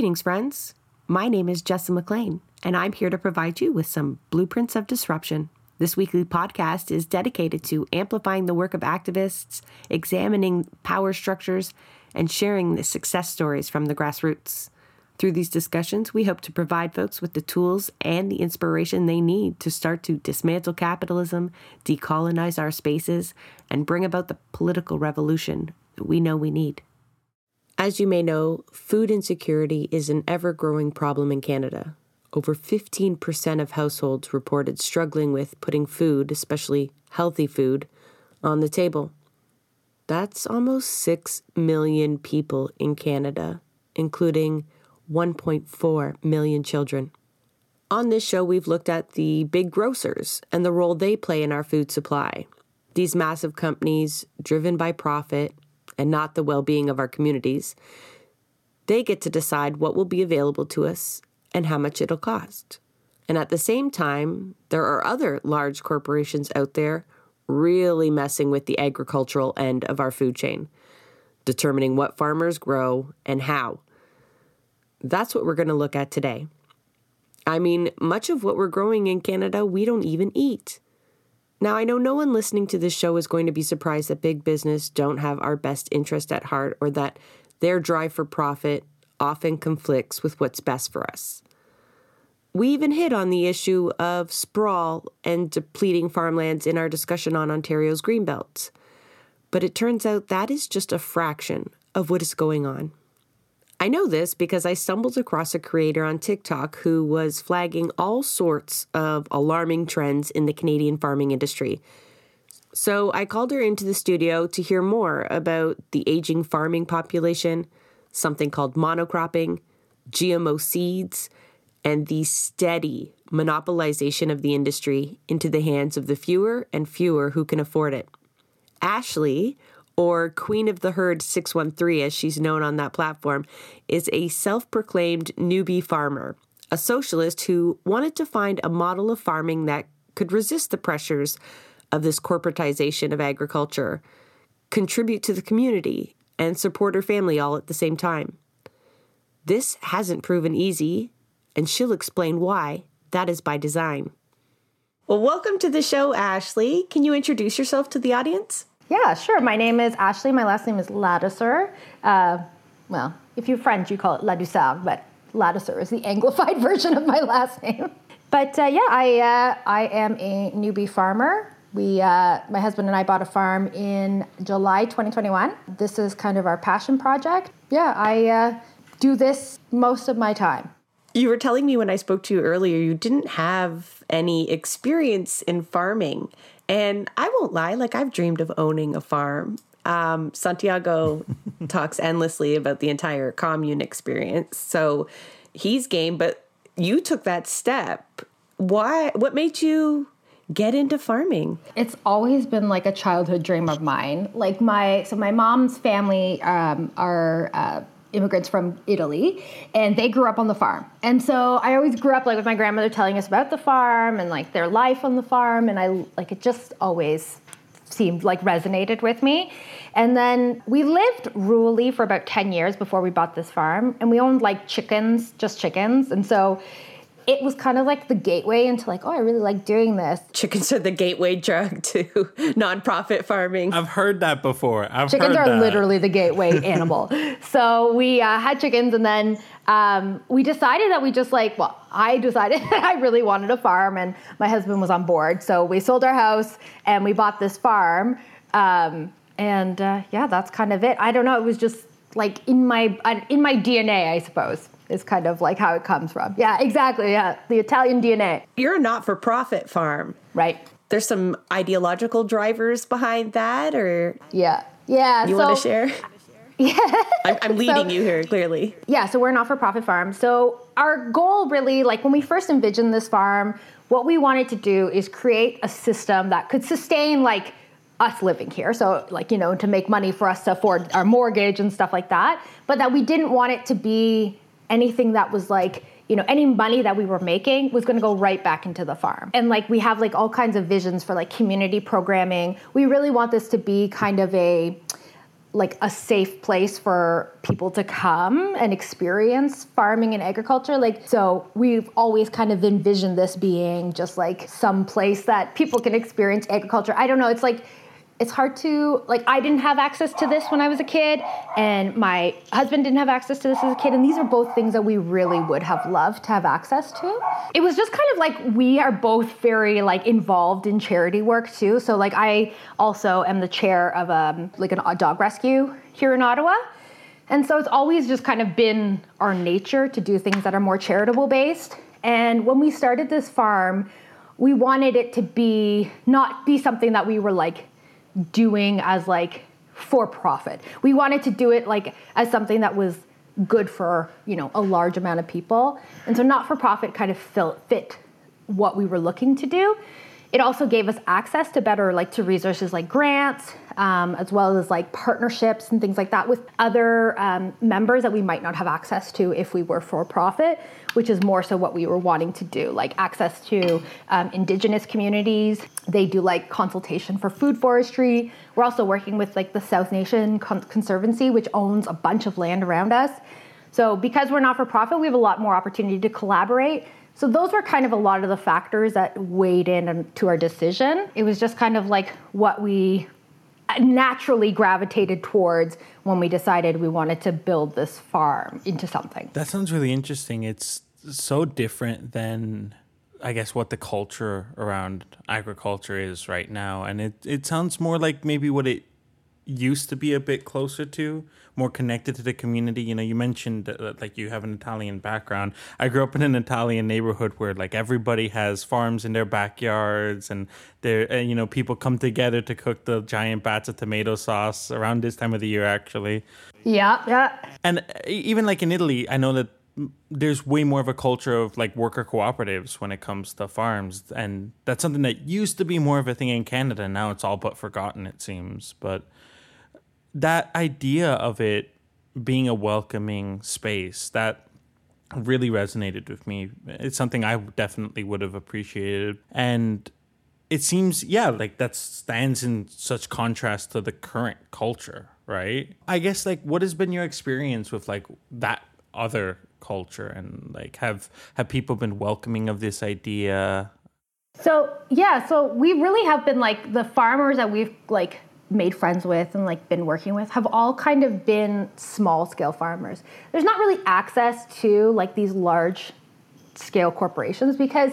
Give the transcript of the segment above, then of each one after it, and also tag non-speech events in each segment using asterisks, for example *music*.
Greetings, friends. My name is Jessa McLean, and I'm here to provide you with some blueprints of disruption. This weekly podcast is dedicated to amplifying the work of activists, examining power structures, and sharing the success stories from the grassroots. Through these discussions, we hope to provide folks with the tools and the inspiration they need to start to dismantle capitalism, decolonize our spaces, and bring about the political revolution that we know we need. As you may know, food insecurity is an ever growing problem in Canada. Over 15% of households reported struggling with putting food, especially healthy food, on the table. That's almost 6 million people in Canada, including 1.4 million children. On this show, we've looked at the big grocers and the role they play in our food supply. These massive companies, driven by profit and not the well being of our communities, they get to decide what will be available to us and how much it'll cost. And at the same time, there are other large corporations out there really messing with the agricultural end of our food chain, determining what farmers grow and how that's what we're going to look at today. I mean, much of what we're growing in Canada, we don't even eat. Now, I know no one listening to this show is going to be surprised that big business don't have our best interest at heart or that their drive for profit often conflicts with what's best for us. We even hit on the issue of sprawl and depleting farmlands in our discussion on Ontario's greenbelts. But it turns out that is just a fraction of what is going on. I know this because I stumbled across a creator on TikTok who was flagging all sorts of alarming trends in the Canadian farming industry. So I called her into the studio to hear more about the aging farming population, something called monocropping, GMO seeds, and the steady monopolization of the industry into the hands of the fewer and fewer who can afford it. Ashley or Queen of the Herd 613, as she's known on that platform, is a self proclaimed newbie farmer, a socialist who wanted to find a model of farming that could resist the pressures of this corporatization of agriculture, contribute to the community, and support her family all at the same time. This hasn't proven easy, and she'll explain why. That is by design. Well, welcome to the show, Ashley. Can you introduce yourself to the audience? Yeah, sure. My name is Ashley. My last name is Ladouceur. Uh, well, if you're French, you call it Ladouceur, but Ladouceur is the *laughs* anglified version of my last name. But uh, yeah, I uh, I am a newbie farmer. We, uh, my husband and I bought a farm in July 2021. This is kind of our passion project. Yeah, I uh, do this most of my time. You were telling me when I spoke to you earlier, you didn't have any experience in farming. And I won't lie, like I've dreamed of owning a farm. Um, Santiago *laughs* talks endlessly about the entire commune experience. So he's game, but you took that step. Why? What made you get into farming? It's always been like a childhood dream of mine. Like my, so my mom's family um, are. Uh, immigrants from Italy and they grew up on the farm. And so I always grew up like with my grandmother telling us about the farm and like their life on the farm and I like it just always seemed like resonated with me. And then we lived rurally for about 10 years before we bought this farm and we owned like chickens, just chickens. And so it was kind of like the gateway into like, oh, I really like doing this. Chickens are the gateway drug to *laughs* nonprofit farming. I've heard that before. I've chickens are that. literally the gateway *laughs* animal. So we uh, had chickens, and then um, we decided that we just like, well, I decided that *laughs* I really wanted a farm, and my husband was on board. So we sold our house and we bought this farm. Um, and uh, yeah, that's kind of it. I don't know. It was just like in my in my DNA, I suppose is kind of like how it comes from. Yeah, exactly. Yeah, the Italian DNA. You're a not for profit farm. Right. There's some ideological drivers behind that, or. Yeah. Yeah. You so, want to share? *laughs* Yeah. I'm, I'm leading so, you here, clearly. Yeah, so we're a not for profit farm. So our goal really, like when we first envisioned this farm, what we wanted to do is create a system that could sustain, like, us living here. So, like, you know, to make money for us to afford our mortgage and stuff like that. But that we didn't want it to be anything that was like you know any money that we were making was going to go right back into the farm and like we have like all kinds of visions for like community programming we really want this to be kind of a like a safe place for people to come and experience farming and agriculture. Like, so we've always kind of envisioned this being just like some place that people can experience agriculture. I don't know. It's like, it's hard to like i didn't have access to this when i was a kid and my husband didn't have access to this as a kid and these are both things that we really would have loved to have access to. It was just kind of like we are both very like involved in charity work too. So like i also am the chair of um, like an, a dog rescue here in ottawa. And so it's always just kind of been our nature to do things that are more charitable based. And when we started this farm we wanted it to be not be something that we were like doing as like for profit. We wanted to do it like as something that was good for, you know, a large amount of people. And so not for profit kind of fit what we were looking to do. It also gave us access to better like to resources like grants, um, as well as like partnerships and things like that with other um, members that we might not have access to if we were for profit, which is more so what we were wanting to do, like access to um, indigenous communities. They do like consultation for food forestry. We're also working with like the South Nation Con- Conservancy, which owns a bunch of land around us. So because we're not for profit, we have a lot more opportunity to collaborate so those were kind of a lot of the factors that weighed in to our decision. It was just kind of like what we naturally gravitated towards when we decided we wanted to build this farm into something. That sounds really interesting. It's so different than I guess what the culture around agriculture is right now and it it sounds more like maybe what it used to be a bit closer to, more connected to the community. You know, you mentioned that, like you have an Italian background. I grew up in an Italian neighborhood where like everybody has farms in their backyards, and there, and you know, people come together to cook the giant bats of tomato sauce around this time of the year, actually. Yeah, yeah. And even like in Italy, I know that there's way more of a culture of like worker cooperatives when it comes to farms and that's something that used to be more of a thing in Canada now it's all but forgotten it seems but that idea of it being a welcoming space that really resonated with me. It's something I definitely would have appreciated. And it seems, yeah, like that stands in such contrast to the current culture, right? I guess, like, what has been your experience with like that other culture and like have have people been welcoming of this idea so yeah so we really have been like the farmers that we've like made friends with and like been working with have all kind of been small scale farmers. There's not really access to like these large scale corporations because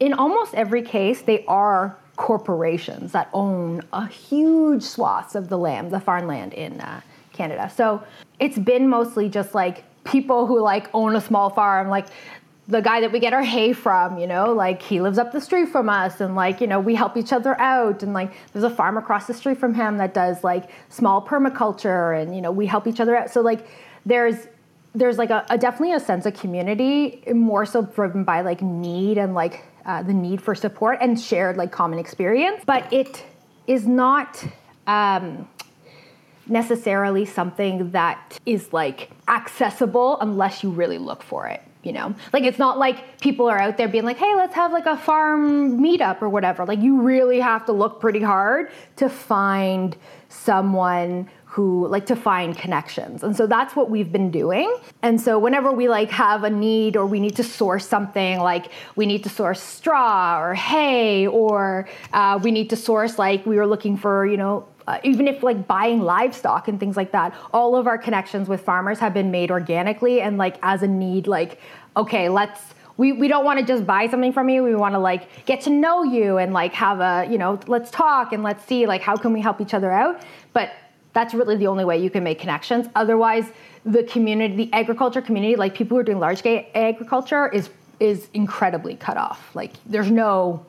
in almost every case they are corporations that own a huge swaths of the land, the farmland in uh, Canada. So it's been mostly just like people who like own a small farm like the guy that we get our hay from, you know, like he lives up the street from us and like, you know, we help each other out and like there's a farm across the street from him that does like small permaculture and you know, we help each other out. So like there's there's like a, a definitely a sense of community more so driven by like need and like uh, the need for support and shared like common experience, but it is not um, necessarily something that is like accessible unless you really look for it you know? Like it's not like people are out there being like hey let's have like a farm meetup or whatever. Like you really have to look pretty hard to find someone who like to find connections. And so that's what we've been doing. And so whenever we like have a need or we need to source something like we need to source straw or hay or uh, we need to source like we were looking for you know uh, even if like buying livestock and things like that, all of our connections with farmers have been made organically and like as a need, like, okay, let's we, we don't want to just buy something from you. We want to like get to know you and like have a, you know, let's talk and let's see like how can we help each other out. But that's really the only way you can make connections. Otherwise, the community, the agriculture community, like people who are doing large scale agriculture is is incredibly cut off. Like there's no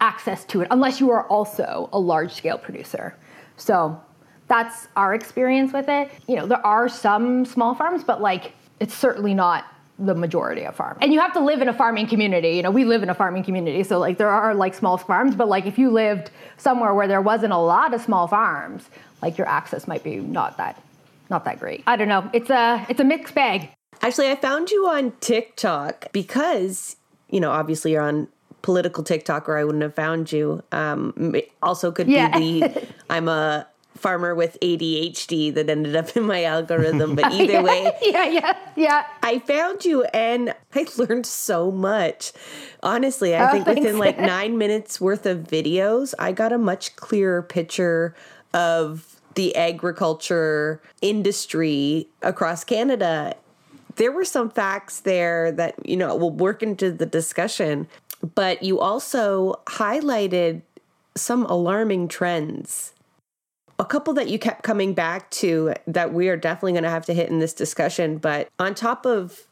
access to it unless you are also a large scale producer. So that's our experience with it. You know, there are some small farms, but like it's certainly not the majority of farms. And you have to live in a farming community. You know, we live in a farming community, so like there are like small farms, but like if you lived somewhere where there wasn't a lot of small farms, like your access might be not that not that great. I don't know. It's a it's a mixed bag. Actually, I found you on TikTok because, you know, obviously you're on political TikTok or I wouldn't have found you. Um, also could yeah. be the *laughs* I'm a farmer with ADHD that ended up in my algorithm. But *laughs* either yeah, way, *laughs* yeah, yeah, yeah. I found you and I *laughs* learned so much. Honestly, I Oh, think within like nine minutes worth of videos, I got a much clearer picture of the agriculture industry across Canada. There were some facts there that, you know, will work into the discussion, but you also highlighted some alarming trends a couple that you kept coming back to that we are definitely going to have to hit in this discussion. But on top of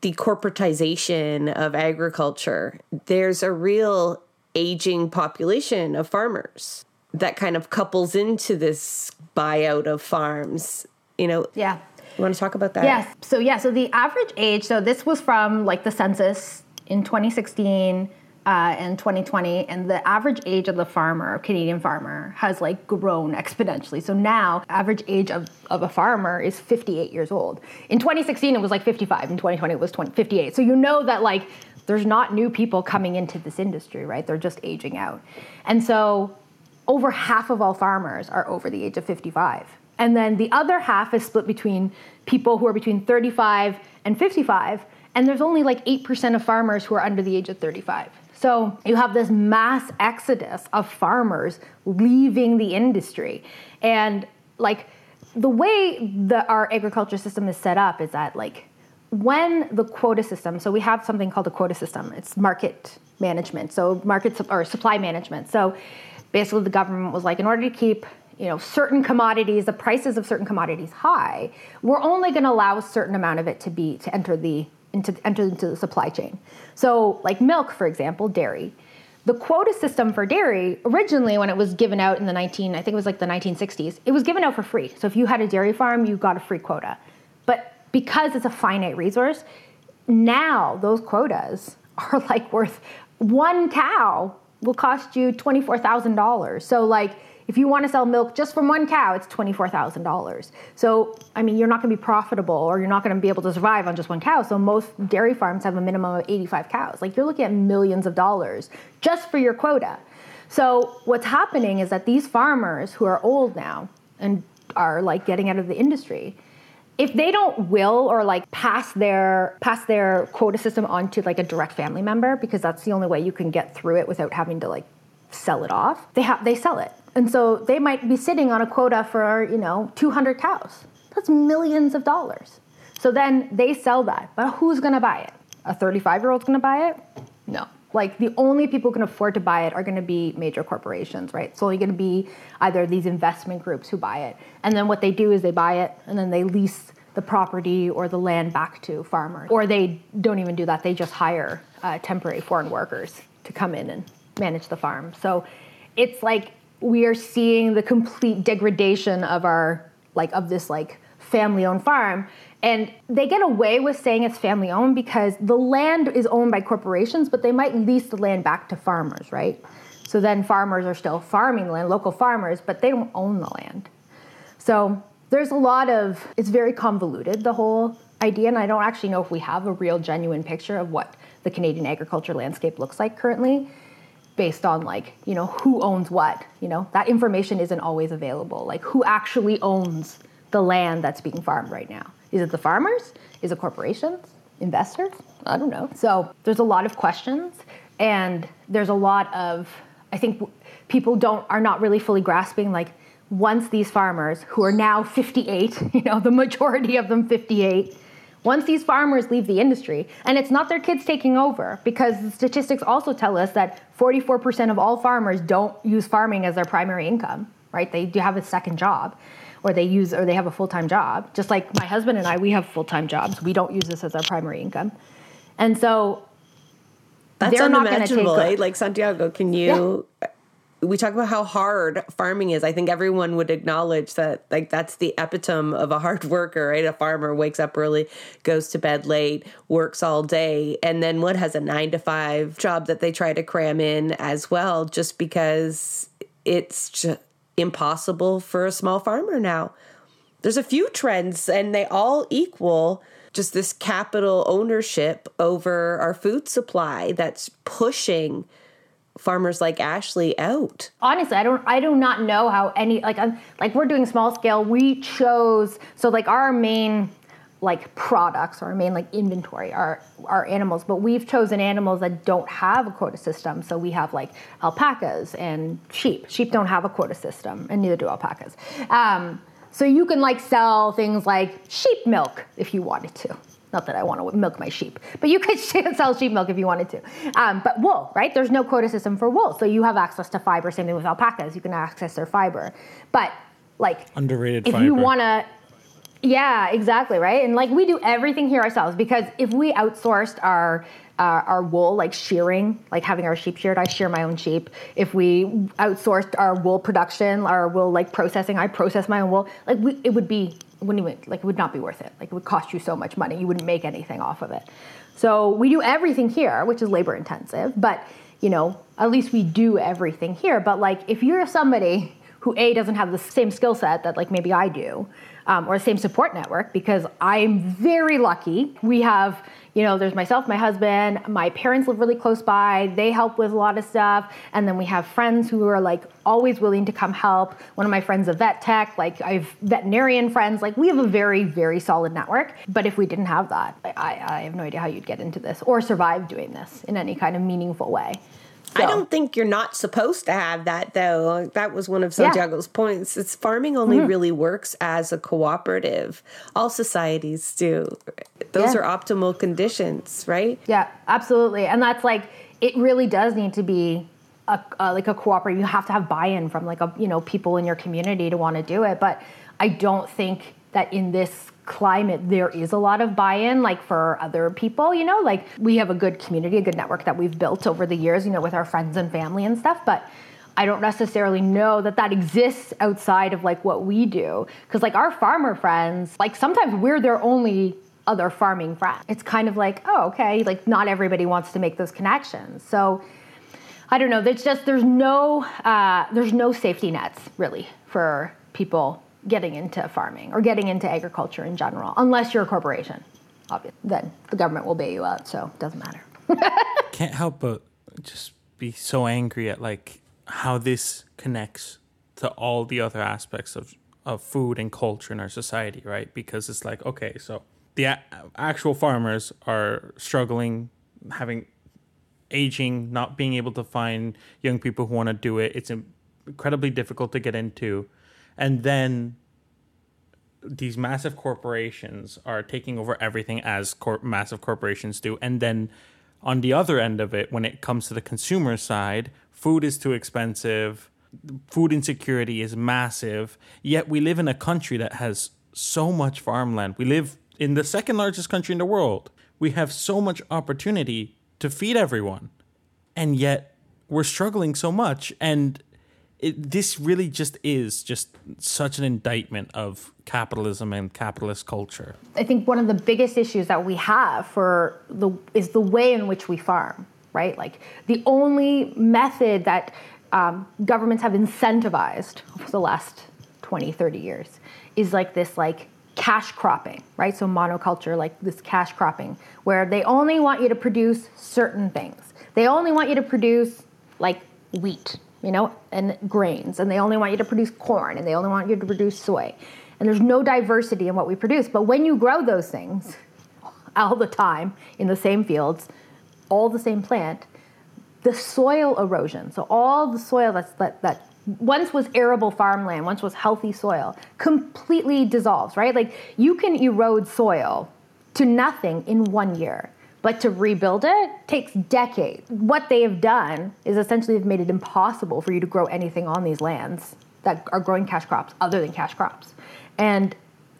the corporatization of agriculture, there's a real aging population of farmers that kind of couples into this buyout of farms. You know, Yeah. you want to talk about that? Yes. So yeah. So the average age. So this was from like the census in 2016 uh, and 2020, and the average age of the farmer, Canadian farmer, has like grown exponentially. So now, average age of, of a farmer is 58 years old. In 2016, it was like 55. In 2020, it was 20, 58. So you know that like there's not new people coming into this industry, right? They're just aging out, and so over half of all farmers are over the age of 55. And then the other half is split between people who are between 35 and 55. And there's only like 8% of farmers who are under the age of 35. So you have this mass exodus of farmers leaving the industry. And like the way that our agriculture system is set up is that like when the quota system, so we have something called a quota system, it's market management, so market or supply management. So basically, the government was like, in order to keep you know certain commodities, the prices of certain commodities high, we're only going to allow a certain amount of it to be to enter the into enter into the supply chain. So, like milk, for example, dairy. The quota system for dairy originally, when it was given out in the 19, I think it was like the 1960s, it was given out for free. So if you had a dairy farm, you got a free quota. But because it's a finite resource, now those quotas are like worth one cow will cost you $24,000. So like if you want to sell milk just from one cow, it's $24,000. So, I mean, you're not going to be profitable or you're not going to be able to survive on just one cow. So, most dairy farms have a minimum of 85 cows. Like, you're looking at millions of dollars just for your quota. So, what's happening is that these farmers who are old now and are like getting out of the industry, if they don't will or like pass their pass their quota system onto like a direct family member because that's the only way you can get through it without having to like sell it off they have they sell it and so they might be sitting on a quota for you know 200 cows. That's millions of dollars. So then they sell that. But who's going to buy it? A 35 year old's going to buy it? No. Like the only people who can afford to buy it are going to be major corporations right? It's only going to be either these investment groups who buy it. And then what they do is they buy it and then they lease the property or the land back to farmers. Or they don't even do that. They just hire uh, temporary foreign workers to come in and manage the farm. So it's like we are seeing the complete degradation of our like of this like family owned farm. And they get away with saying it's family owned because the land is owned by corporations but they might lease the land back to farmers right? So then farmers are still farming the land local farmers but they don't own the land. So there's a lot of it's very convoluted the whole idea and i don't actually know if we have a real genuine picture of what the canadian agriculture landscape looks like currently based on like you know who owns what you know? That information isn't always available. Like who actually owns the land that's being farmed right now? Is it the farmers? Is it corporations? Investors? I don't know. So there's a lot of questions and there's a lot of i think people don't are not really fully grasping like once these farmers who are now 58 *laughs* you know the majority of them 58 once these farmers leave the industry, and it's not their kids taking over, because the statistics also tell us that 44% of all farmers don't use farming as their primary income, right? They do have a second job, or they use, or they have a full time job. Just like my husband and I, we have full time jobs. We don't use this as our primary income, and so That's they're not gonna take unimaginable, eh? Like Santiago, can you? We talk about how hard farming is. I think everyone would acknowledge that, like that's the epitome of a hard *laughs* worker, right? A farmer wakes up early, goes to bed late, works all day, and then what has a nine to five job that they try to cram in as well, just because it's just impossible for a small farmer now there's a few trends and they all equal just this capital ownership over our food supply that's pushing farmers like Ashley out? Honestly, I don't I do not know how any like I'm, like we're doing small scale. We chose so like our main like products or our main like inventory are are animals, but we've chosen animals that don't have a quota system. So we have like alpacas and sheep. Sheep don't have a quota system, and neither do alpacas. Um, so you can like sell things like sheep milk if you wanted to. Not that I want to milk my sheep, but you could *laughs* sell sheep milk if you wanted to. Um, but wool, right? There's no quota system for wool, so you have access to fiber. Same thing with alpacas; you can access their fiber. But like underrated, if fiber. you want to yeah, exactly, right? And like we do everything here ourselves because if we outsourced our uh, our wool, like shearing, like having our sheep sheared, I shear my own sheep. If we outsourced our wool production, our wool like processing, I process my own wool. Like we, it would be, wouldn't even like it would not be worth it. Like it would cost you so much money, you wouldn't make anything off of it. So we do everything here, which is labor intensive, but you know, at least we do everything here. But like if you're somebody who a doesn't have the same skill set that like maybe I do um, or the same support network because I'm very lucky. We have, you know, there's myself, my husband, my parents live really close by. They help with a lot of stuff. And then we have friends who are like always willing to come help. One of my friends, a vet tech, like I have veterinarian friends. Like we have a very, very solid network. But if we didn't have that, I, I have no idea how you'd get into this or survive doing this in any kind of meaningful way. So. I don't think you're not supposed to have that though. That was one of Santiago's yeah. points. It's farming only mm-hmm. really works as a cooperative. All societies do. Those yeah. are optimal conditions, right? Yeah, absolutely. And that's like it really does need to be a, a like a cooperative. You have to have buy-in from like a you know people in your community to want to do it. But I don't think that in this climate there is a lot of buy-in like for other people you know? Like we have a good community a good network that we've built over the years you know with our friends and family and stuff but i don't necessarily know that that exists outside of like what we do. Because like our farmer friends like sometimes we're their only other farming friend it's kind of like oh okay like not everybody wants to make those connections. So i don't know there's just there's no uh, there's no safety nets really for people getting into farming or getting into agriculture in general, unless you're a corporation. Obviously, then the government will bail you out, so it doesn't matter. *laughs* Can't help but just be so angry at like how this connects to all the other aspects of of food and culture in our society, right? Because it's like, okay, so the a- actual farmers are struggling, having aging, not being able to find young people who want to do it. It's incredibly difficult to get into and then these massive corporations are taking over everything as cor- massive corporations do. And then on the other end of it when it comes to the consumer side food is too expensive food insecurity is massive yet we live in a country that has so much farmland. We live in the second largest country in the world. We have so much opportunity to feed everyone and yet we're struggling so much. And it, this really just is just such an indictment of capitalism and capitalist culture. I think one of the biggest issues that we have for the is the way in which we farm, right? Like the only method that um, governments have incentivized over the last 20, 30 years is like this like cash cropping, right? So monoculture, like this cash cropping, where they only want you to produce certain things. They only want you to produce like wheat, you know, and grains, and they only want you to produce corn, and they only want you to produce soy. And there's no diversity in what we produce. But when you grow those things all the time in the same fields, all the same plant, the soil erosion, so all the soil that's, that, that once was arable farmland, once was healthy soil, completely dissolves, right? Like you can erode soil to nothing in one year. But to rebuild it takes decades. What they have done is essentially they've made it impossible for you to grow anything on these lands that are growing cash crops other than cash crops. And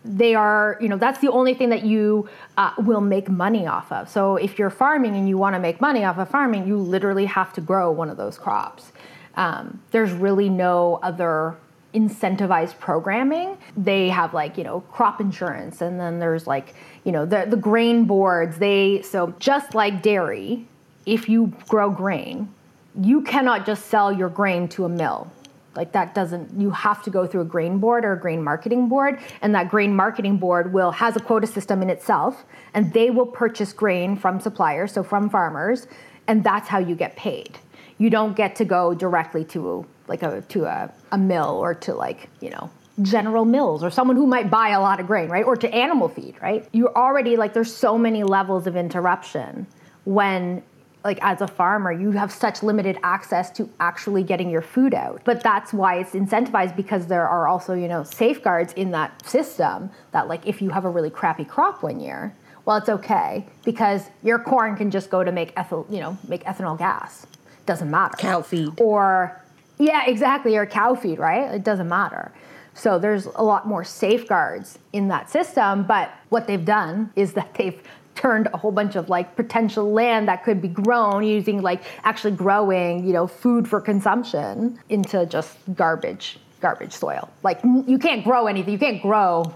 they are, you know, that's the only thing that you uh, will make money off of. So if you're farming and you want to make money off of farming, you literally have to grow one of those crops. Um, there's really no other incentivized programming. They have like, you know, crop insurance and then there's like, you know, the, the grain boards. They, so just like dairy, if you grow grain, you cannot just sell your grain to a mill. Like that doesn't, you have to go through a grain board or a grain marketing board. And that grain marketing board will, has a quota system in itself and they will purchase grain from suppliers, so from farmers, and that's how you get paid you don't get to go directly to like a to a, a mill or to like you know General Mills or someone who might buy a lot of grain, right? Or to animal feed, right? You're already like there's so many levels of interruption when like as a farmer you have such limited access to actually getting your food out but that's why it's incentivized because there are also you know safeguards in that system that like if you have a really crappy crop one year well it's okay because your corn can just go to make ethyl you know make ethanol gas doesn't matter Cow feed. or yeah exactly. Or cow feed right? It doesn't matter. So there's a lot more safeguards in that system but what they've done is that *laughs* they've turned a whole bunch of like potential land that could be grown using like actually growing you know food for consumption into just garbage garbage soil. Like you can't grow anything. You can't grow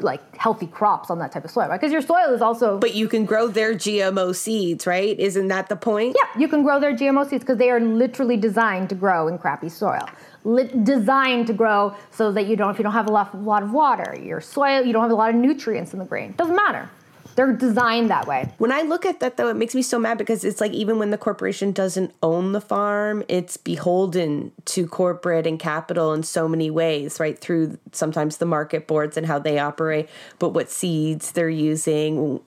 like healthy crops on that type of soil right because your soil is also But you can grow their GMO seeds, right? Isn't that the point? yeah, you can grow their GMO seeds because they are literally designed to grow in crappy soil. Lit- designed to grow so that you don't, if you don't have a lot, a lot of water, your soil, you don't have a lot of nutrients in the grain. Doesn't matter. They're designed that way. When I look at that, though, it makes me so mad because it's like even when the corporation doesn't own the farm, it's beholden to corporate and capital in so many ways, right? Through sometimes the market boards and how they operate, but what seeds they're using.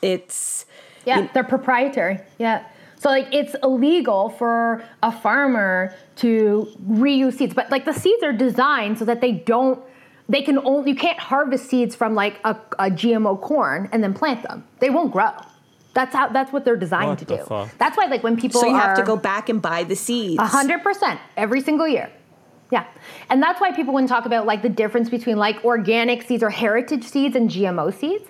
It's Yeah, they're proprietary. Yeah. So like it's illegal for a farmer to reuse seeds, but like the seeds are designed so that they don't they can only you can't harvest seeds from like a, a GMO corn and then plant them. They won't grow. That's how that's what they're designed What to the do. fuck? That's why like when people so you have to go back and buy the seeds. a hundred percent every single year. Yeah. And that's why people when talk about like the difference between like organic seeds or heritage seeds and GMO seeds,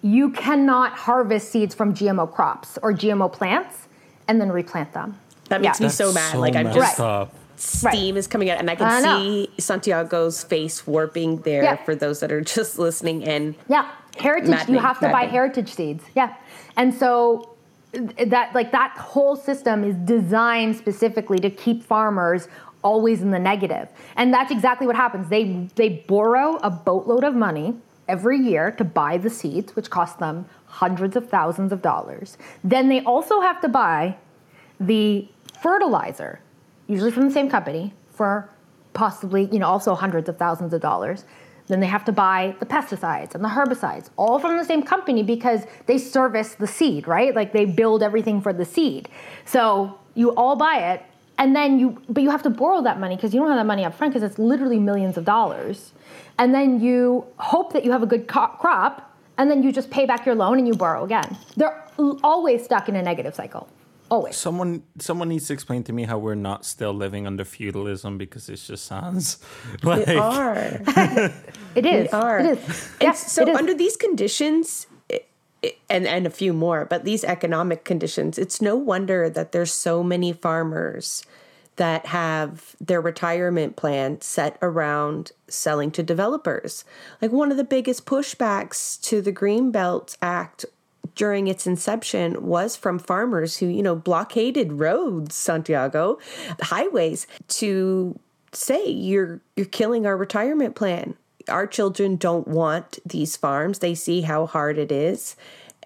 you cannot harvest seeds from GMO crops or GMO plants and then replant them. That makes Yeah. me so mad. like I'm just Right. Steam is coming out, and I can uh, I see Santiago's face warping there Yeah. for those that are just listening in. Yeah, heritage. Maddening, you have to buy heritage seeds. Yeah, and so that like that whole system is designed specifically to keep farmers always in the negative, and that's exactly what happens. They they borrow a boatload of money every year to buy the seeds, which cost them hundreds of thousands of dollars. Then they also have to buy the fertilizer, usually from the same company, for possibly, you know, also hundreds of thousands of dollars. Then they have to buy the pesticides and the herbicides, all from the same company because they service the seed, right? Like they build everything for the seed. So you all buy it, and then you, but you have to borrow that money because you don't have that money up front because it's literally millions of dollars. And then you hope that you have a good co- crop, and then you just pay back your loan and you borrow again. They're always stuck in a negative cycle. Always. Someone, someone needs to explain to me how we're not still living under feudalism because *laughs* *laughs* it just sounds like They are. It is. We are. It is. And Yeah, so it is. under these conditions it- it- and and a few more, but these economic conditions, it's no wonder that there's so many farmers that have their retirement plan set around selling to developers. Like one of the biggest pushbacks to the Greenbelt Act during its inception was from farmers who, you know, blockaded roads, Santiago, highways to say you're you're killing our retirement plan. Our children don't want these farms. They see how hard it is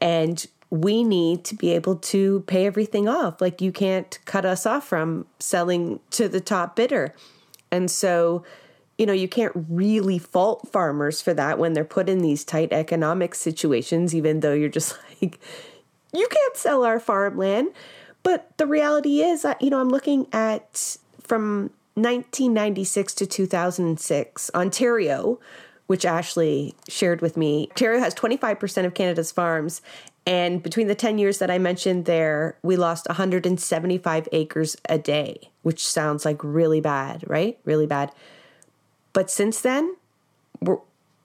and we need to be able to pay everything off. Like you can't cut us off from selling to the top bidder. And so, you know, you can't really fault farmers for that when they're put in these tight economic situations, even though you're just like, you can't sell our farmland. But the reality is, you know, I'm looking at from 1996 to 2006, Ontario, which Ashley shared with me. Ontario has 25% of Canada's farms. And between the 10 years that I mentioned there, we lost 175 acres a day, which sounds like really bad, right? Really bad. But since then,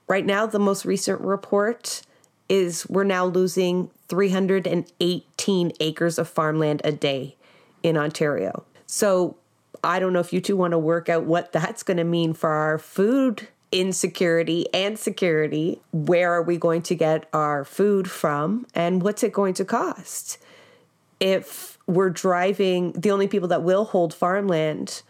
right now, the most recent report is we're now losing 318 acres of farmland a day in Ontario. So I don't know if you two want to work out what that's going to mean for our food insecurity and security. Where are we going to get our food from and what's it going to cost? If we're driving, the only people that will hold farmland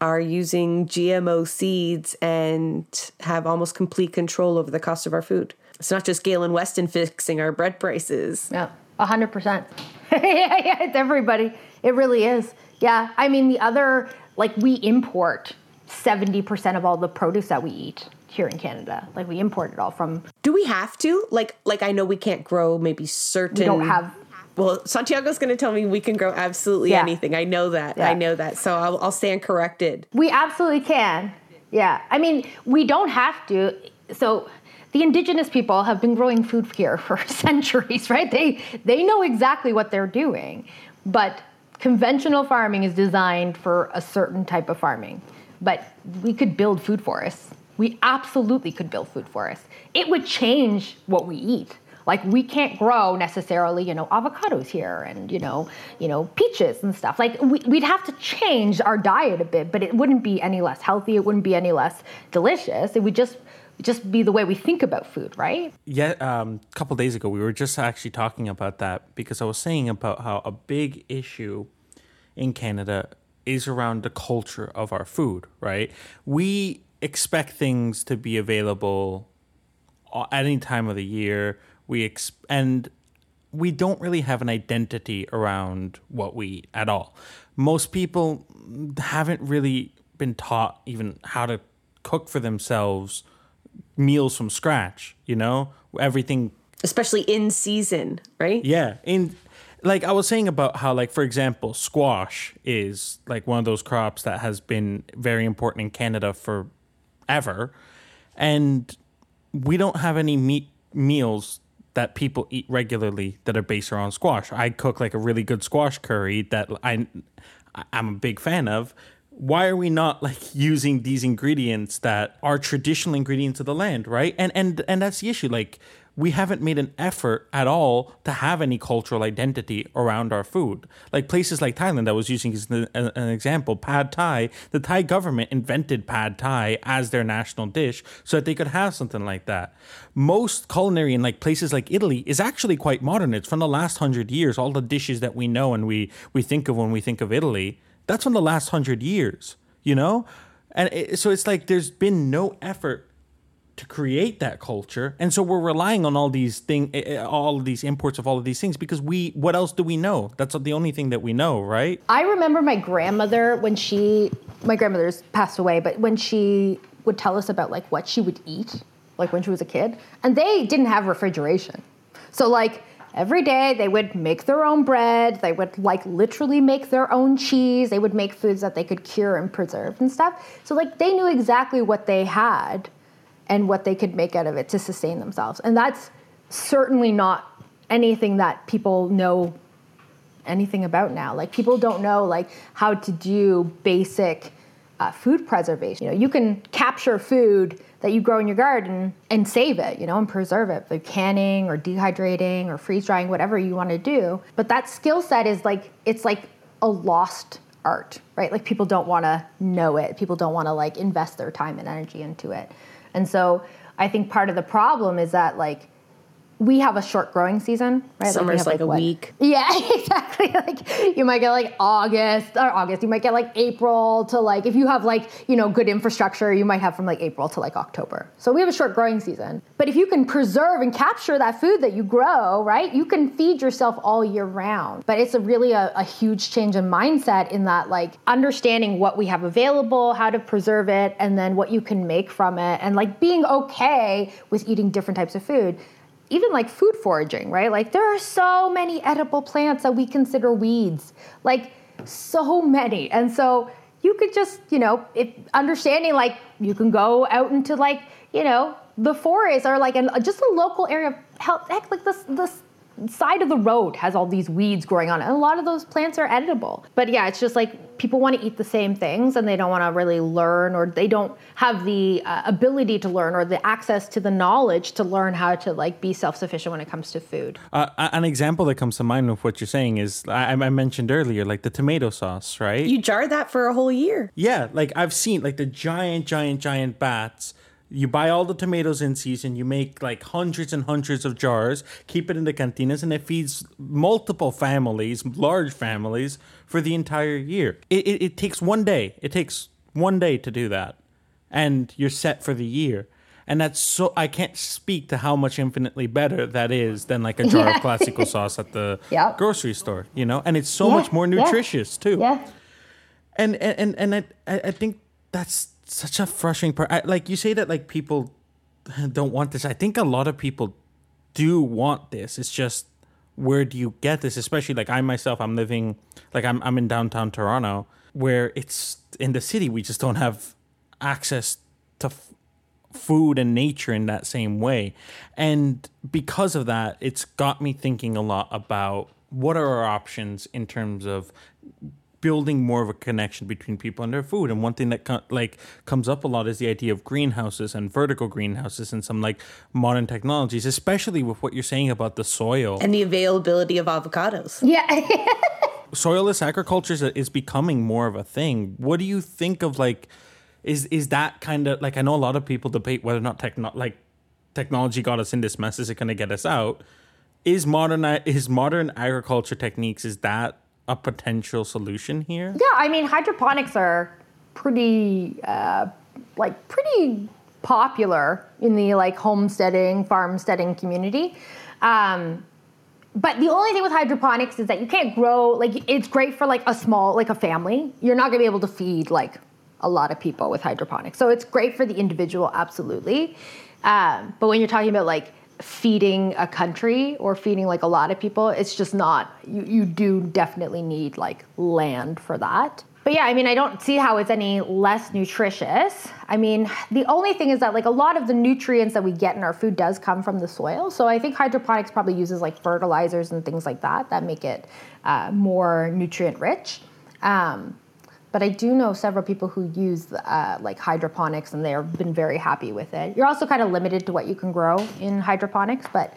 are using GMO seeds and have almost complete control over the cost of our food. It's not just Galen Weston fixing our bread prices. Yeah, a hundred percent. *laughs* Yeah, yeah, it's everybody. It really is. Yeah, I mean the other like we import 70% of all the produce that we eat here in Canada. Like we import it all from Do we have to? Like like I know we can't grow maybe certain we don't have Well, Santiago's going to tell me we can grow absolutely Yeah. anything. I know that. Yeah. I know that. So I'll, I'll stand corrected. We absolutely can. Yeah. I mean, we don't have to. So the indigenous people have been growing food here for *laughs* centuries, right? They they know exactly what they're doing. But conventional farming is designed for a certain type of farming. But we could build food forests. We absolutely could build food forests. It would change what we eat. Like we can't grow necessarily, you know, avocados here and you know, you know, peaches and stuff. Like we, we'd have to change our diet a bit, but it wouldn't be any less healthy. It wouldn't be any less delicious. It would just just be the way we think about food, right? Yeah, um, a couple days ago, we were just actually talking about that because I was saying about how a big issue in Canada is around the culture of our food, right? We expect things to be available at any time of the year. We ex- and we don't really have an identity around what we eat at all. Most people haven't really been taught even how to cook for themselves meals from scratch, you know? Everything Especially in season, right? yeah, in like I was saying about how like for example, squash is like one of those crops that has been very important in Canada forever and we don't have any meat meals that people eat regularly that are based around squash. I cook like a really good squash curry that I I'm a big fan of. Why are we not like *laughs* using these ingredients that are traditional ingredients of the land, right? And and and that's the issue. Like we haven't made an effort at all to have any cultural identity around our food. Like places like Thailand, I was using as an, example, pad thai. The Thai government invented pad thai as their national dish so that they could have something like that. Most culinary in like places like Italy is actually quite modern. It's from the last hundred years. All the dishes that we know and we we think of when we think of Italy, that's from the last hundred years. You know, and it, so it's like there's been no effort to create that culture and so we're relying on all these thing eh, eh, all of these imports of all of these things because we what else do we know that's the only thing that we know right I remember my grandmother when she, my grandmother's passed away, but when she would tell us about like what she would eat, like when she was a kid, and they didn't have refrigeration. So like every day they would make their own bread, they would like literally make their own cheese, they would make foods that they could cure and preserve and stuff. So like they knew exactly what they had and what they could make out of it to sustain themselves. And that's certainly not anything that people know anything about now. Like people don't know like how to do basic uh, food preservation. You know, you can capture food that you grow in your garden and save it, you know, and preserve it by canning or dehydrating or freeze drying, whatever you want to do. But that skill set is like it's like a lost art, right? Like people don't want to know it. People don't want to like invest their time and energy into it. And so I think part of the problem is that like we have a short growing season, right? we Summer's have, like a what- week. Yeah, *laughs* exactly. Like you might get like August or August. You might get like April to like if you have like you know good infrastructure, you might have from like April to like October. So we have a short growing season. But if you can preserve and capture that food that you grow, right, you can feed yourself all year round. But it's a really a, a huge change in mindset in that like understanding what we have available, how to preserve it, and then what you can make from it, and like being okay with eating different types of food even like food foraging, right? Like there are so many edible plants that we consider weeds, like so many. And so you could just, you know, if understanding like you can go out into like, you know, the forest or like an, just a local area of health, heck, like this, this side of the road has all these weeds growing on it. And a lot of those plants are editable. But yeah, it's just like people want to eat the same things and they don't want to really learn or they don't have the uh, ability to learn or the access to the knowledge to learn how to like be self-sufficient when it comes to food. uh, an example that comes to mind of what you're saying is I, I mentioned earlier like the tomato sauce right You jar that for a whole year. Yeah, like I've seen like the giant, giant, giant bats. You buy all the tomatoes in season, you make like hundreds and hundreds of jars, keep it in the cantinas, and it feeds multiple families, large families, for the entire year. It, it, it takes one day. It takes one day to do that. And you're set for the year. And that's so, I can't speak to how much infinitely better that is than like a jar *laughs* Yeah. of Classico sauce at the *laughs* Yep. grocery store, you know? And it's so Yeah, much more yeah. nutritious too. Yeah. and and and I I think that's such a frustrating part. I, like you say that like people *laughs* don't want this. I think a lot of people do want this. It's just where do you get this? Especially like I myself, I'm living like I'm I'm in downtown Toronto, where it's in the city. We just don't have access to f- food and nature in that same way, and because of that, it's got me thinking a lot about what are our options in terms of building more of a connection between people and their food. And one thing that co- like comes up a lot is the idea of greenhouses and vertical greenhouses and some like modern technologies, especially with what you're saying about the soil and the availability of avocados. Yeah. *laughs* Soilless agriculture is, is becoming more of a thing. What do you think of like? Is is that kind of like I know a lot of people debate whether or not techno like technology got us in this mess. Is it going to get us out? Is modern is modern agriculture techniques is that a potential solution here? Yeah, I mean, hydroponics are pretty, uh, like, pretty popular in the like homesteading, farmsteading community. Um, but the only thing with hydroponics is that you can't grow like it's great for like a small like a family. You're not gonna be able to feed like a lot of people with hydroponics. So it's great for the individual, absolutely. Um, but when you're talking about like feeding a country or feeding like a lot of people it's just not you, you do definitely need like land for that. But yeah i mean i don't see how it's any less nutritious. I mean the only thing is that like a lot of the nutrients that we get in our food does come from the soil. So i think hydroponics probably uses like fertilizers and things like that that make it uh, more nutrient rich. Um, but I do know several people who use uh, like hydroponics and they've been very happy with it. You're also kind of limited to what you can grow in hydroponics, but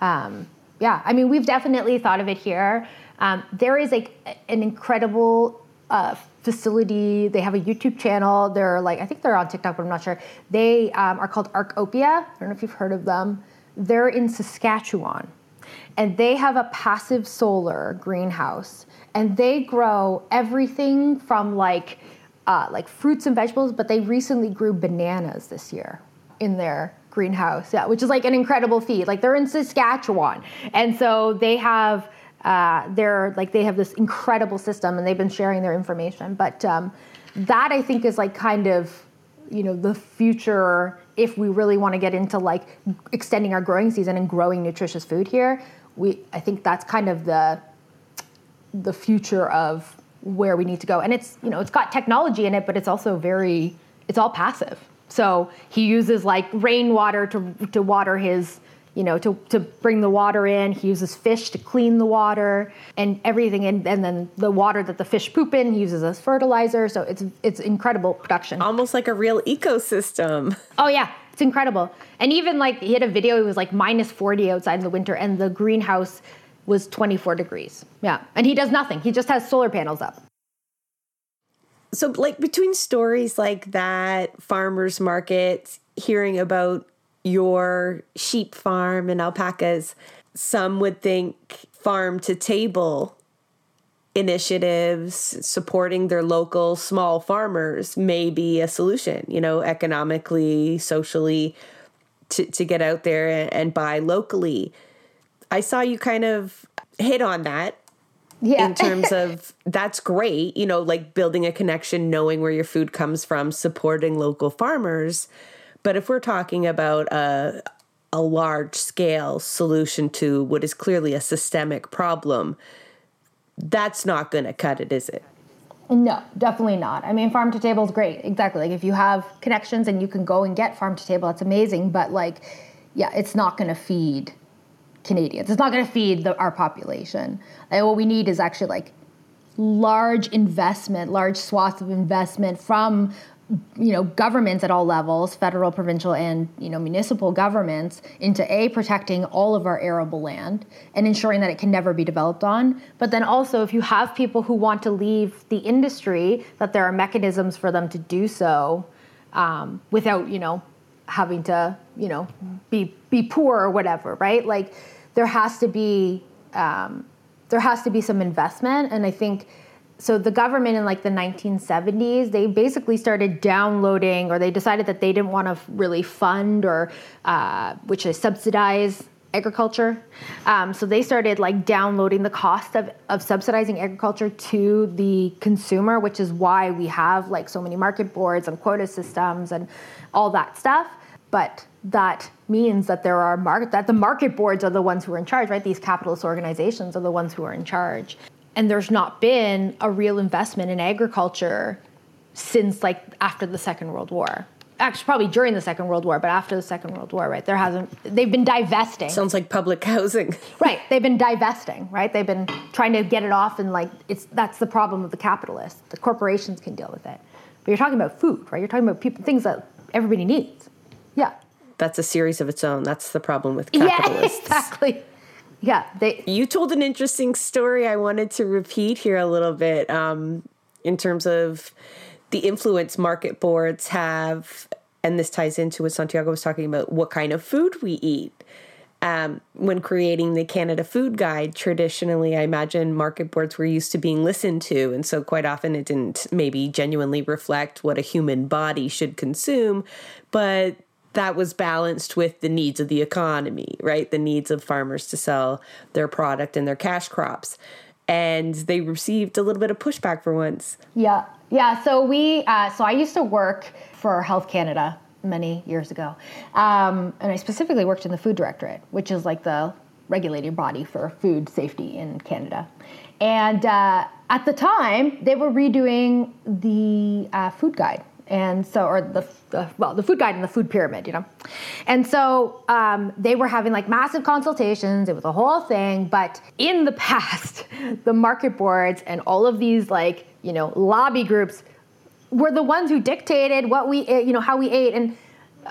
um, yeah, I mean, we've definitely thought of it here. Um, there is like an incredible uh, facility. They have a YouTube channel. They're like, I think they're on TikTok, but I'm not sure. They um, are called Arcopia. I don't know if you've heard of them. They're in Saskatchewan, and they have a passive solar greenhouse and they grow everything from like uh, like fruits and vegetables, but they recently grew bananas this year in their greenhouse, yeah, which is like an incredible feat. Like they're in Saskatchewan, and so they have uh, they're like they have this incredible system, and they've been sharing their information. But um, that I think is like kind of you know the future if we really want to get into like extending our growing season and growing nutritious food here. We I think that's kind of the the future of where we need to go. And it's, you know, it's got technology in it, but it's also very, it's all passive. So he uses like rainwater to, to water his, you know, to, to bring the water in. He uses fish to clean the water and everything. And, and then the water that the fish poop in, he uses as fertilizer. So it's, it's incredible production. Almost like a real ecosystem. *laughs* Oh, yeah. It's incredible. And even like he had a video, it was like minus 40 outside in the winter, and the greenhouse was 24 degrees. Yeah. And he does nothing. He just has solar panels up. So, like, between stories like that, farmers markets, hearing about your sheep farm and alpacas, some would think farm to table initiatives supporting their local small farmers may be a solution, you know, economically, socially, to, to get out there and buy locally. I saw you kind of hit on that yeah. in terms *laughs* of that's great, you know, like building a connection, knowing where your food comes from, supporting local farmers. But if we're talking about a, a large scale solution to what is clearly a systemic problem, that's not going to cut it, is it? No, definitely not. I mean, farm to table is great. Exactly. Like if you have connections and you can go and get farm to table, that's amazing. But like, yeah, it's not going to feed Canadians. It's not going to feed the, our population. And what we need is actually like large investment, large swaths of investment from you know governments at all levels federal provincial and you know municipal governments into a protecting all of our arable land and ensuring that it can never be developed on but then also if you have people who want to leave the industry that there are mechanisms for them to do so um, without you know having to you know be be poor or whatever right? Like there has to be um, there has to be some investment, and I think so. The government in like the 1970s, they basically started downloading, or they decided that they didn't want to really fund or uh, which is subsidize agriculture. Um, so they started like downloading the cost of, of subsidizing agriculture to the consumer, which is why we have like so many market boards and quota systems and all that stuff. But that means that there are market that the market boards are the ones who are in charge, right? These capitalist organizations are the ones who are in charge. And there's not been a real investment in agriculture since like after the Second World War actually probably during the Second World War, but after the Second World War, right? There hasn't. They've been divesting. Sounds like public *laughs* housing. right. They've been divesting. Right. They've been trying to get it off, and like it's that's the problem of the capitalists. The corporations can deal with it, but you're talking about food, right? You're talking about people, things that everybody needs. Yeah. That's a series of its own. That's the problem with *laughs* capitalists. Yeah, exactly. Yeah, they. You told an interesting story. I wanted to repeat here a little bit um, in terms of the influence market boards have, and this ties into what Santiago was talking about, what kind of food we eat. Um, when creating the Canada Food Guide, traditionally, I imagine market boards were used to being listened to. And so, quite often, it didn't maybe genuinely reflect what a human body should consume, but that was balanced with the needs of the economy, right? The needs of farmers to sell their product and their cash crops. And they received a little bit of pushback for once. Yeah. Yeah, so we, uh, so I used to work for Health Canada many years ago, um, and I specifically worked in the Food Directorate, which is like the regulating body for food safety in Canada. And uh, at the time, they were redoing the uh, food guide, and so or the uh, well the food guide and the food pyramid, you know. And so um, they were having like massive consultations. It was a whole thing. But in the *laughs* past, the market boards and all of these like you know, lobby groups were the ones who dictated what we, you know, how we ate. And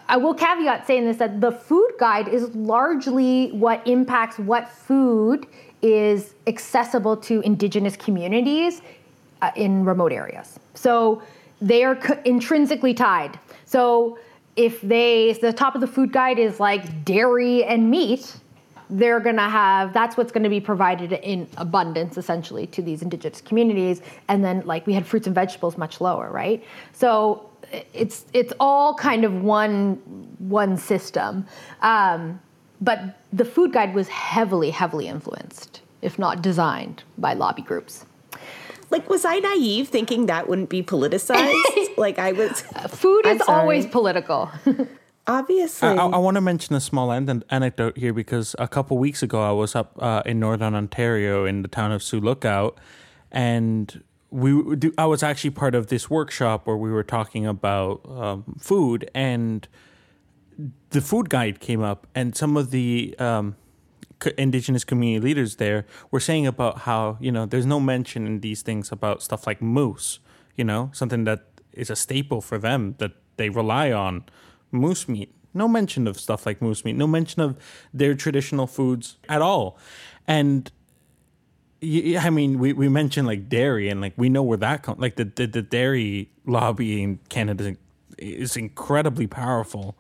I will caveat saying this that the food guide is largely what impacts what food is accessible to indigenous communities uh, in remote areas. So they are co- intrinsically tied. So if they, the top of the food guide is like dairy and meat, they're going to have that's what's going to be provided in abundance essentially to these indigenous communities. And then like we had fruits and vegetables much lower right? So it's it's all kind of one one system. Um, but the food guide was heavily heavily influenced if not designed by lobby groups like was i naive thinking that wouldn't be politicized? *laughs* Like i was food is always political. *laughs* Obviously. I, I, I want to mention a small an- anecdote here because a couple weeks ago I was up uh, in Northern Ontario in the town of Sioux Lookout, and we do, I was actually part of this workshop where we were talking about um, food, and the food guide came up, and some of the um, indigenous community leaders there were saying about how you know there's no mention in these things about stuff like moose, you know, something that is a staple for them that they rely on moose meat. No mention of stuff like moose meat. No mention of their traditional foods at all. And I mean, we, we mentioned like dairy, and like we know where that comes. Like the, the, the dairy lobby in Canada is incredibly powerful,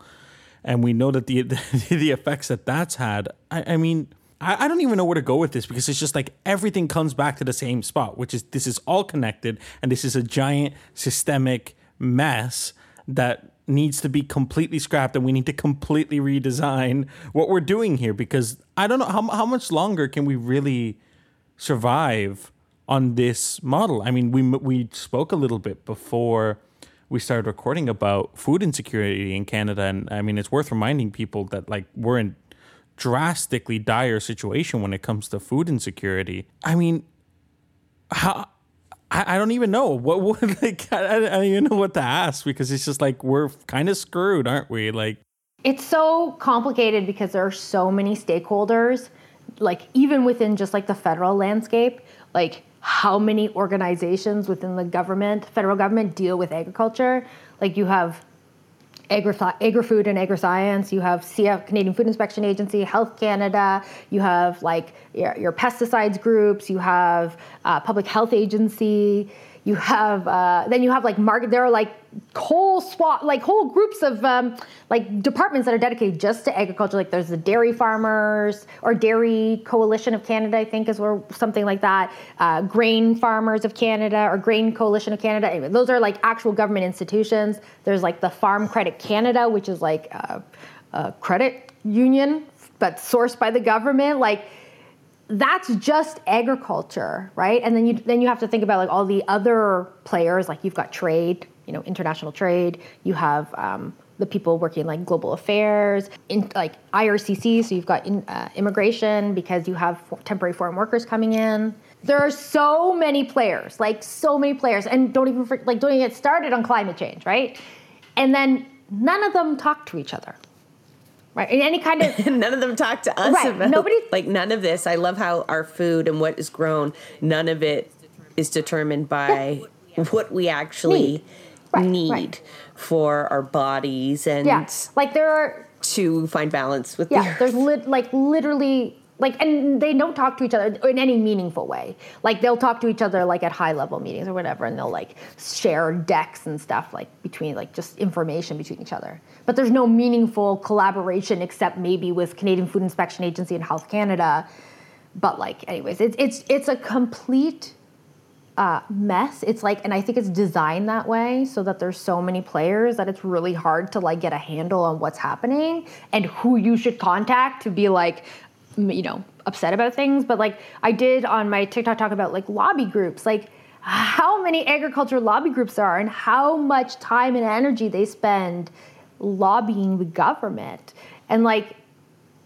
and we know that the *laughs* the, the effects that that's had. I, I mean, I, I don't even know where to go with this because it's just like everything comes back to the same spot, which is this is all connected, and this is a giant systemic mess that needs to be completely scrapped and we need to completely redesign what we're doing here because I don't know how, how much longer can we really survive on this model. I mean, we we spoke a little bit before we started recording about food insecurity in Canada and I mean, it's worth reminding people that like we're in drastically dire situation when it comes to food insecurity. I mean, how I, I don't even know what would *laughs* like I, I don't even know what to ask because it's just like we're kind of screwed, aren't we? Like it's so complicated because there are so many stakeholders, like even within just like the federal landscape, like how many organizations within the government, federal government deal with agriculture. Like you have Agri, Agri-Food and Agri-Science. You have CF, Canadian Food Inspection Agency, Health Canada. You have like your, your pesticides groups. You have uh, Public Health Agency. You have uh, then you have like market. There are like whole swat like whole groups of um, like departments that are dedicated just to agriculture. Like there's the dairy farmers or Dairy Coalition of Canada, I think is where something like that. Uh, grain Farmers of Canada or Grain Coalition of Canada. Anyway, those are like actual government institutions. There's like the Farm Credit Canada, which is like a, a credit union but sourced by the government. Like that's just agriculture, right? And then you then you have to think about like all the other players. Like you've got trade, you know, international trade. You have um, the people working like global affairs, in like IRCC. So you've got in, uh, immigration because you have temporary foreign workers coming in. There are so many players, like so many players, and don't even like don't even get started on climate change, right? And then none of them talk to each other right? In any kind of *laughs* none of them talk to us right. about nobody like none of this. I love how our food and what is grown, none of it is determined by what we actually need, right, need right. for our bodies and yeah. like there are to find balance with yeah. The there's li- like literally like and they don't talk to each other in any meaningful way like they'll talk to each other like at high level meetings or whatever and they'll like share decks and stuff like between like just information between each other but there's no meaningful collaboration except maybe with canadian food inspection agency and health canada but like anyways it's it's it's a complete uh, mess. It's like and i think it's designed that way so that there's so many players that it's really hard to like get a handle on what's happening and who you should contact to be like you know upset about things. But like i did on my tiktok talk about like lobby groups. Like how many agriculture lobby groups there are and how much time and energy they spend lobbying the government. And like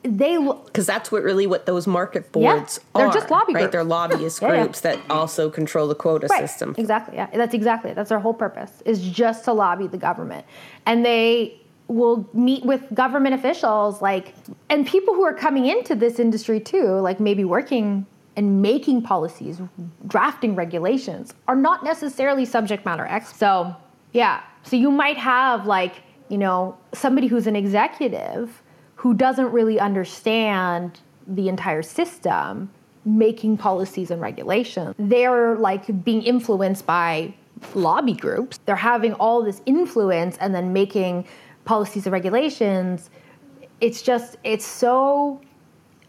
they because that's what really what those market boards yeah, they're are, just lobby right groups. they're lobbyist *laughs* yeah, groups yeah. that also control the quota right. system exactly yeah that's exactly it. that's their whole purpose is just to lobby the government and they will meet with government officials like and people who are coming into this industry too like maybe working and making policies drafting regulations are not necessarily subject matter experts so yeah so you might have like you know somebody who's an executive who doesn't really understand the entire system making policies and regulations they're like being influenced by lobby groups they're having all this influence and then making policies and regulations, it's just, it's so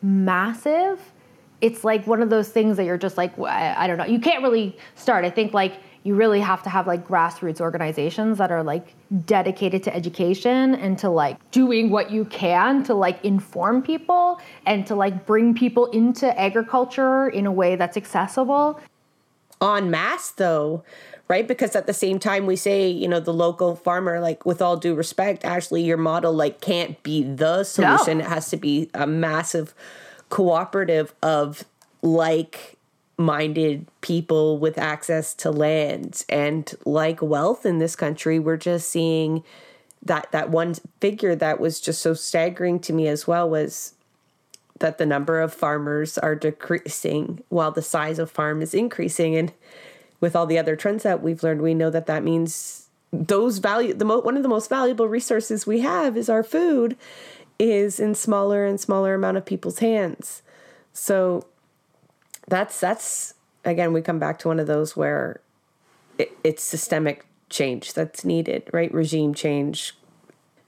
massive. It's like one of those things that you're just like, I, don't know. You can't really start. I think like you really have to have like grassroots organizations that are like dedicated to education and to like doing what you can to like inform people and to like bring people into agriculture in a way that's accessible. En masse, though, right? Because at the same time, we say, you know, the local farmer, like with all due respect, actually, your model like can't be the solution. No. It has to be a massive cooperative of like minded people with access to land and like wealth in this country. We're just seeing that that one figure that was just so staggering to me as well was that the number of farmers are decreasing while the size of farm is increasing and with all the other trends that we've learned, we know that that means those value the mo- one of the most valuable resources we have is our food is in smaller and smaller amount of people's hands. So that's that's again we come back to one of those where it, it's systemic change that's needed, right? Regime change.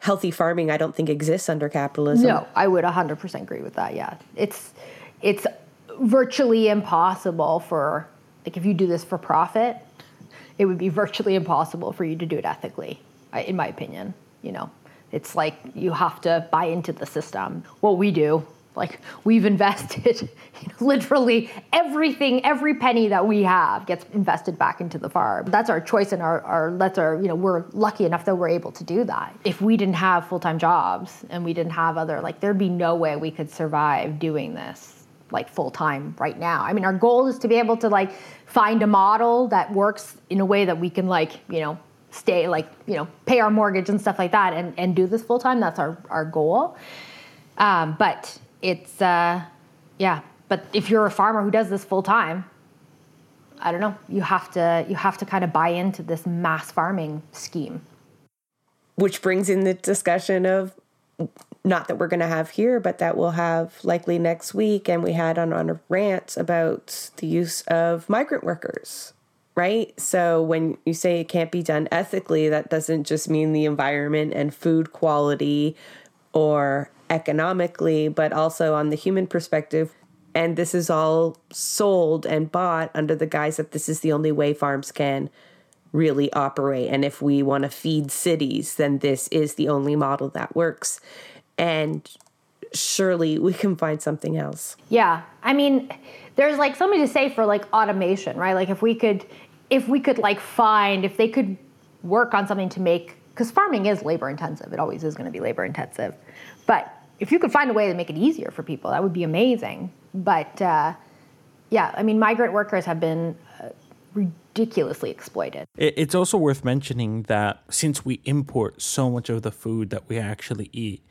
Healthy farming I don't think exists under capitalism. No, I would 100% agree with that. Yeah. It's it's virtually impossible for like if you do this for profit, it would be virtually impossible for you to do it ethically, in my opinion. You know, it's like you have to buy into the system. What we do, like we've invested *laughs* literally everything, every penny that we have gets invested back into the farm. That's our choice and our, our that's our, you know, we're lucky enough that we're able to do that. If we didn't have full-time jobs and we didn't have other, like there'd be no way we could survive doing this like full time right now. I mean, our goal is to be able to like find a model that works in a way that we can like, you know, stay like, you know, pay our mortgage and stuff like that and, and do this full time. That's our, our goal. Um, but it's, uh, yeah, but if you're a farmer who does this full time, I don't know, you have to, you have to kind of buy into this mass farming scheme. Which brings in the discussion of not that we're going to have here, but that we'll have likely next week. And we had on, on a rant about the use of migrant workers, right? So when you say it can't be done ethically, that doesn't just mean the environment and food quality or economically, but also on the human perspective. And this is all sold and bought under the guise that this is the only way farms can really operate. And if we want to feed cities, then this is the only model that works. And surely we can find something else. Yeah. I mean, there's like something to say for like automation, right? Like if we could if we could like find if they could work on something to make because farming is labor intensive. It always is going to be labor intensive. But if you could find a way to make it easier for people, that would be amazing. But uh, yeah, I mean, migrant workers have been uh, ridiculously exploited. It's also worth mentioning that since we import so much of the food that we actually eat,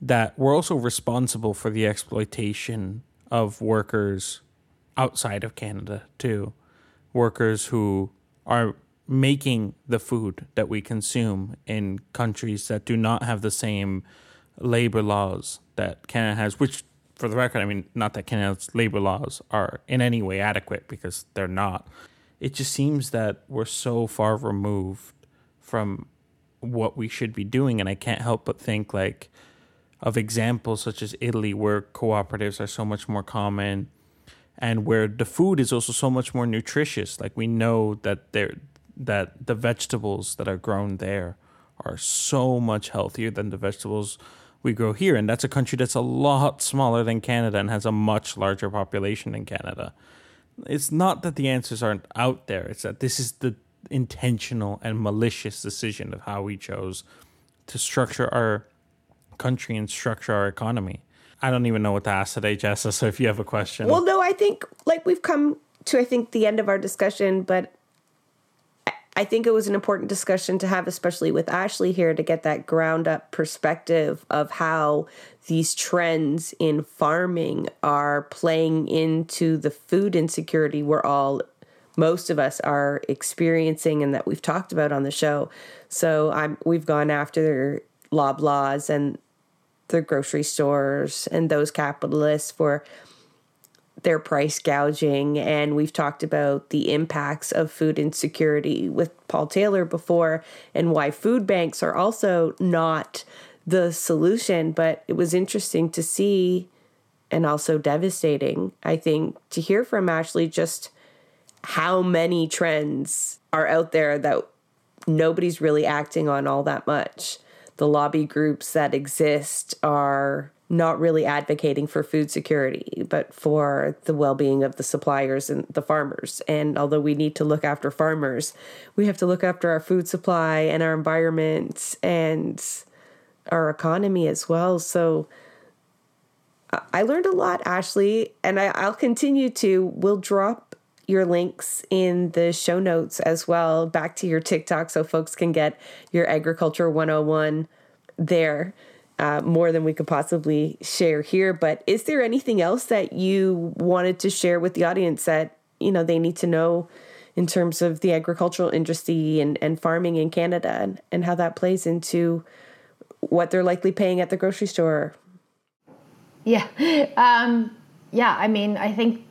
that we're also responsible for the exploitation of workers outside of Canada too. Workers who are making the food that we consume in countries that do not have the same labor laws that Canada has, which, for the record, I mean, not that Canada's labor laws are in any way adequate because they're not. It just seems that we're so far removed from what we should be doing. And I can't help but think, like, of examples such as Italy, where cooperatives are so much more common and where the food is also so much more nutritious. Like, we know that they're that the vegetables that are grown there are so much healthier than the vegetables we grow here. And that's a country that's a lot smaller than Canada and has a much larger population than Canada. It's not that the answers aren't out there, it's that this is the intentional and malicious decision of how we chose to structure our country and structure our economy. I don't even know what to ask today, Jessa. So if you have a question. Well, no, I think like we've come to I think the end of our discussion, but I think it was an important discussion to have, especially with Ashley here, to get that ground up perspective of how these trends in farming are playing into the food insecurity we're all, most of us are experiencing and that we've talked about on the show. So I'm, we've gone after Loblaws and the grocery stores and those capitalists for their price gouging. And we've talked about the impacts of food insecurity with Paul Taylor before and why food banks are also not the solution. But it was interesting to see and also devastating, I think, to hear from Ashley just how many trends are out there that nobody's really acting on all that much. The lobby groups that exist are not really advocating for food security, but for the well being of the suppliers and the farmers. And although we need to look after farmers, we have to look after our food supply and our environment and our economy as well. So I learned a lot, Ashley, and I, will continue to. We'll drop your links in the show notes as well, back to your TikTok, so folks can get your agriculture 101 there uh, more than we could possibly share here. But is there anything else that you wanted to share with the audience that you know they need to know in terms of the agricultural industry and, and farming in Canada and, and how that plays into what they're likely paying at the grocery store? Yeah, *laughs* um, yeah. I mean, I think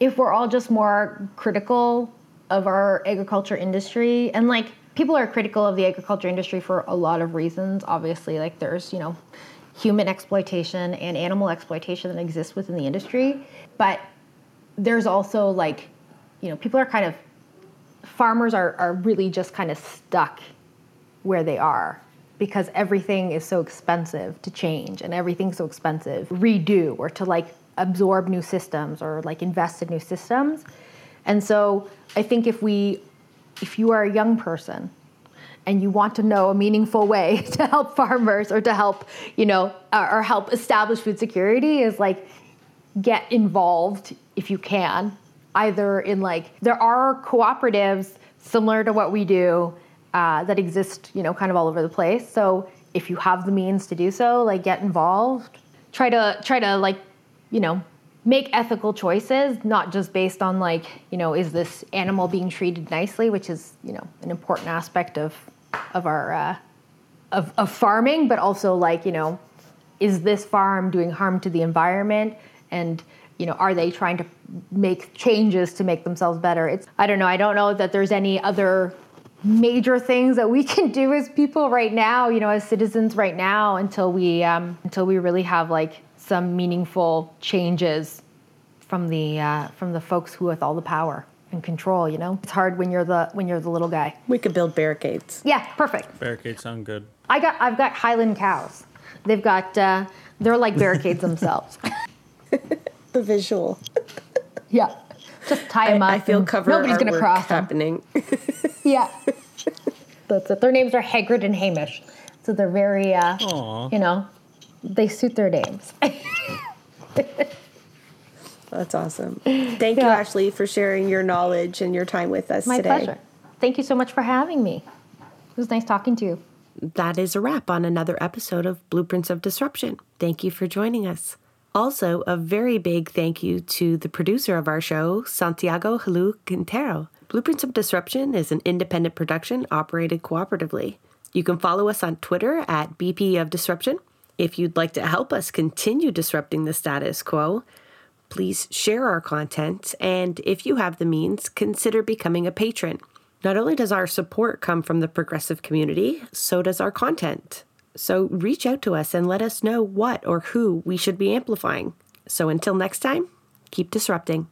if we're all just more critical of our agriculture industry and like people are critical of the agriculture industry for a lot of reasons. Obviously, like there's, you know, human exploitation and animal exploitation that exists within the industry. But there's also like, you know, people are kind of, farmers are, are really just kind of stuck where they are because everything is so expensive to change and everything's so expensive redo or to like absorb new systems or like invest in new systems. And so I think if we if you are a young person and you want to know a meaningful way *laughs* to help farmers or to help, you know, or help establish food security is like get involved if you can, either in like, there are cooperatives similar to what we do uh, that exist, you know, kind of all over the place. So if you have the means to do so, like get involved. Try to try to like, you know, make ethical choices, not just based on like, you know, is this animal being treated nicely, which is, you know, an important aspect of of our uh, of, of farming, but also like, you know, is this farm doing harm to the environment? And you know are they trying to make changes to make themselves better? It's i don't know i don't know that there's any other major things that we can do as people right now you know as citizens right now until we um, until we really have like some meaningful changes from the uh, from the folks who with all the power and control. You know, it's hard when you're the when you're the little guy. We could build barricades. Yeah, perfect. Barricades sound good. I got I've got Highland cows. They've got uh, they're like barricades *laughs* themselves. *laughs* The visual. *laughs* yeah, just tie them up. I feel covered. Nobody's gonna artwork cross them. happening. Yeah, that's it. Their names are Hagrid and Hamish, so they're very, uh, you know, they suit their names. *laughs* That's awesome. Thank you, Ashley, for sharing your knowledge and your time with us My today. pleasure. Thank you so much for having me. It was nice talking to you. That is a wrap on another episode of Blueprints of Disruption. Thank you for joining us. Also, a very big thank you to the producer of our show, Santiago Helou Quintero. Blueprints of Disruption is an independent production operated cooperatively. You can follow us on Twitter at BP of Disruption. If you'd like to help us continue disrupting the status quo, please share our content, and if you have the means, consider becoming a patron. Not only does our support come from the progressive community, so does our content. So reach out to us and let us know what or who we should be amplifying. So until next time, keep disrupting.